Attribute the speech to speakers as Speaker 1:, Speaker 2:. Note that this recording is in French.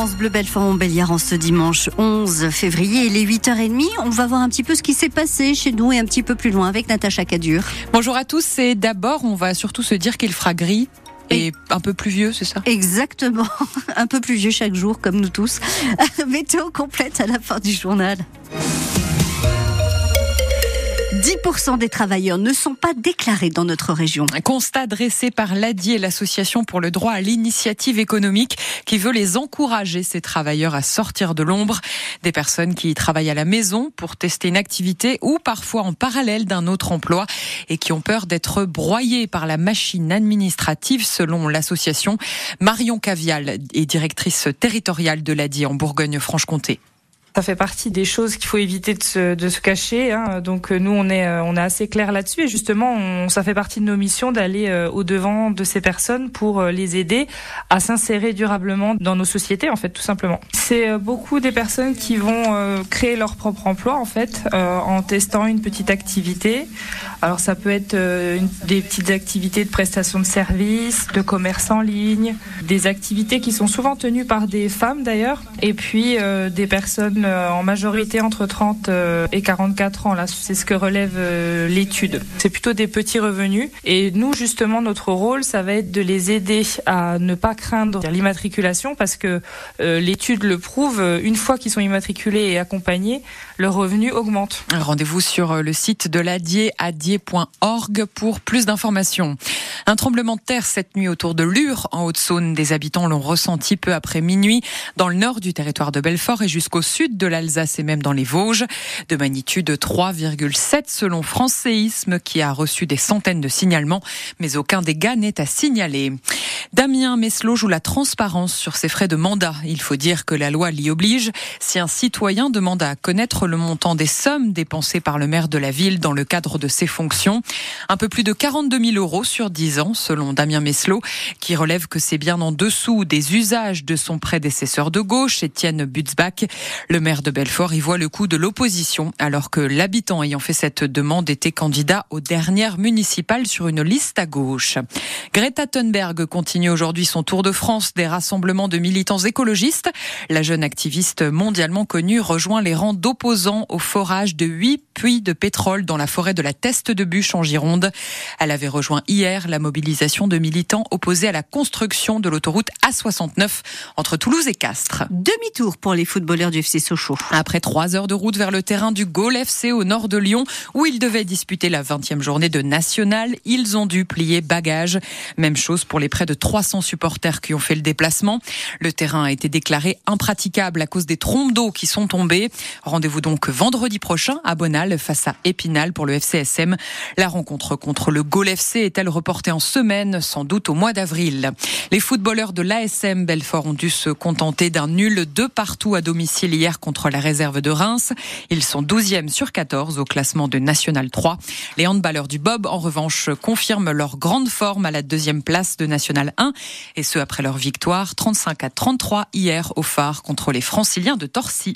Speaker 1: France Bleu Belfort-Montbéliard en ce dimanche 11 février. Il est 8h30. On va voir un petit peu ce qui s'est passé chez nous et un petit peu plus loin avec Natacha Cadur.
Speaker 2: Bonjour à tous. Et d'abord, on va surtout se dire qu'il fera gris et un peu plus vieux, c'est ça?
Speaker 1: Exactement. Un peu plus vieux chaque jour, comme nous tous. Météo complète à la fin du journal. 10% des travailleurs ne sont pas déclarés dans notre région.
Speaker 2: Un constat dressé par l'ADI et l'Association pour le droit à l'initiative économique qui veut les encourager, ces travailleurs, à sortir de l'ombre. Des personnes qui travaillent à la maison pour tester une activité ou parfois en parallèle d'un autre emploi et qui ont peur d'être broyés par la machine administrative selon l'association. Marion Cavial est directrice territoriale de l'ADI en Bourgogne-Franche-Comté.
Speaker 3: Ça fait partie des choses qu'il faut éviter de se, de se cacher. Hein. Donc euh, nous, on est, euh, on est assez clair là-dessus. Et justement, on, ça fait partie de nos missions d'aller euh, au devant de ces personnes pour les aider à s'insérer durablement dans nos sociétés, en fait, tout simplement. C'est beaucoup des personnes qui vont créer leur propre emploi, en fait, en testant une petite activité. Alors ça peut être une, des petites activités de prestation de services, de commerce en ligne, des activités qui sont souvent tenues par des femmes d'ailleurs, et puis des personnes euh, en majorité entre 30 euh, et 44 ans. Là, c'est ce que relève euh, l'étude. C'est plutôt des petits revenus. Et nous, justement, notre rôle, ça va être de les aider à ne pas craindre l'immatriculation parce que l'étude le prouve. Une fois qu'ils sont immatriculés et accompagnés, leur revenu augmente.
Speaker 2: Rendez-vous sur le site de l'ADIE, adier.org pour plus d'informations. Un tremblement de terre cette nuit autour de Lure, en Haute-Saône. Des habitants l'ont ressenti peu après minuit dans le nord du territoire de Belfort et jusqu'au sud de l'Alsace et même dans les Vosges. De magnitude 3,7 selon France Séisme qui a reçu des centaines de signalements, mais aucun dégât n'est à signaler. Damien Meslot joue la transparence sur ses frais de mandat. Il faut dire que la loi l'y oblige. Si un citoyen demande à connaître le montant des sommes dépensées par le maire de la ville dans le cadre de ses fonctions, un peu plus de 42 000 euros sur 10 ans, selon Damien Meslot, qui relève que c'est bien en dessous des usages de son prédécesseur de gauche, Étienne Butzbach. Maire de Belfort y voit le coup de l'opposition, alors que l'habitant ayant fait cette demande était candidat aux dernières municipales sur une liste à gauche. Greta Thunberg continue aujourd'hui son tour de France des rassemblements de militants écologistes. La jeune activiste mondialement connue rejoint les rangs d'opposants au forage de huit puits de pétrole dans la forêt de la Teste de Bûche en Gironde. Elle avait rejoint hier la mobilisation de militants opposés à la construction de l'autoroute A69 entre Toulouse et Castres.
Speaker 1: Demi-tour pour les footballeurs du FC
Speaker 2: Après trois heures de route vers le terrain du Gaulle FC au nord de Lyon, où ils devaient disputer la 20e journée de National, ils ont dû plier bagages. Même chose pour les près de 300 supporters qui ont fait le déplacement. Le terrain a été déclaré impraticable à cause des trompes d'eau qui sont tombées. Rendez-vous donc vendredi prochain à Bonal face à Épinal pour le FCSM. La rencontre contre le Gaulle FC est-elle reportée en semaine, sans doute au mois d'avril. Les footballeurs de l'ASM Belfort ont dû se contenter d'un nul de partout à domicile hier contre la réserve de Reims. Ils sont 12e sur 14 au classement de National 3. Les handballeurs du Bob, en revanche, confirment leur grande forme à la deuxième place de National 1 et ce après leur victoire 35 à 33 hier au phare contre les franciliens de Torcy.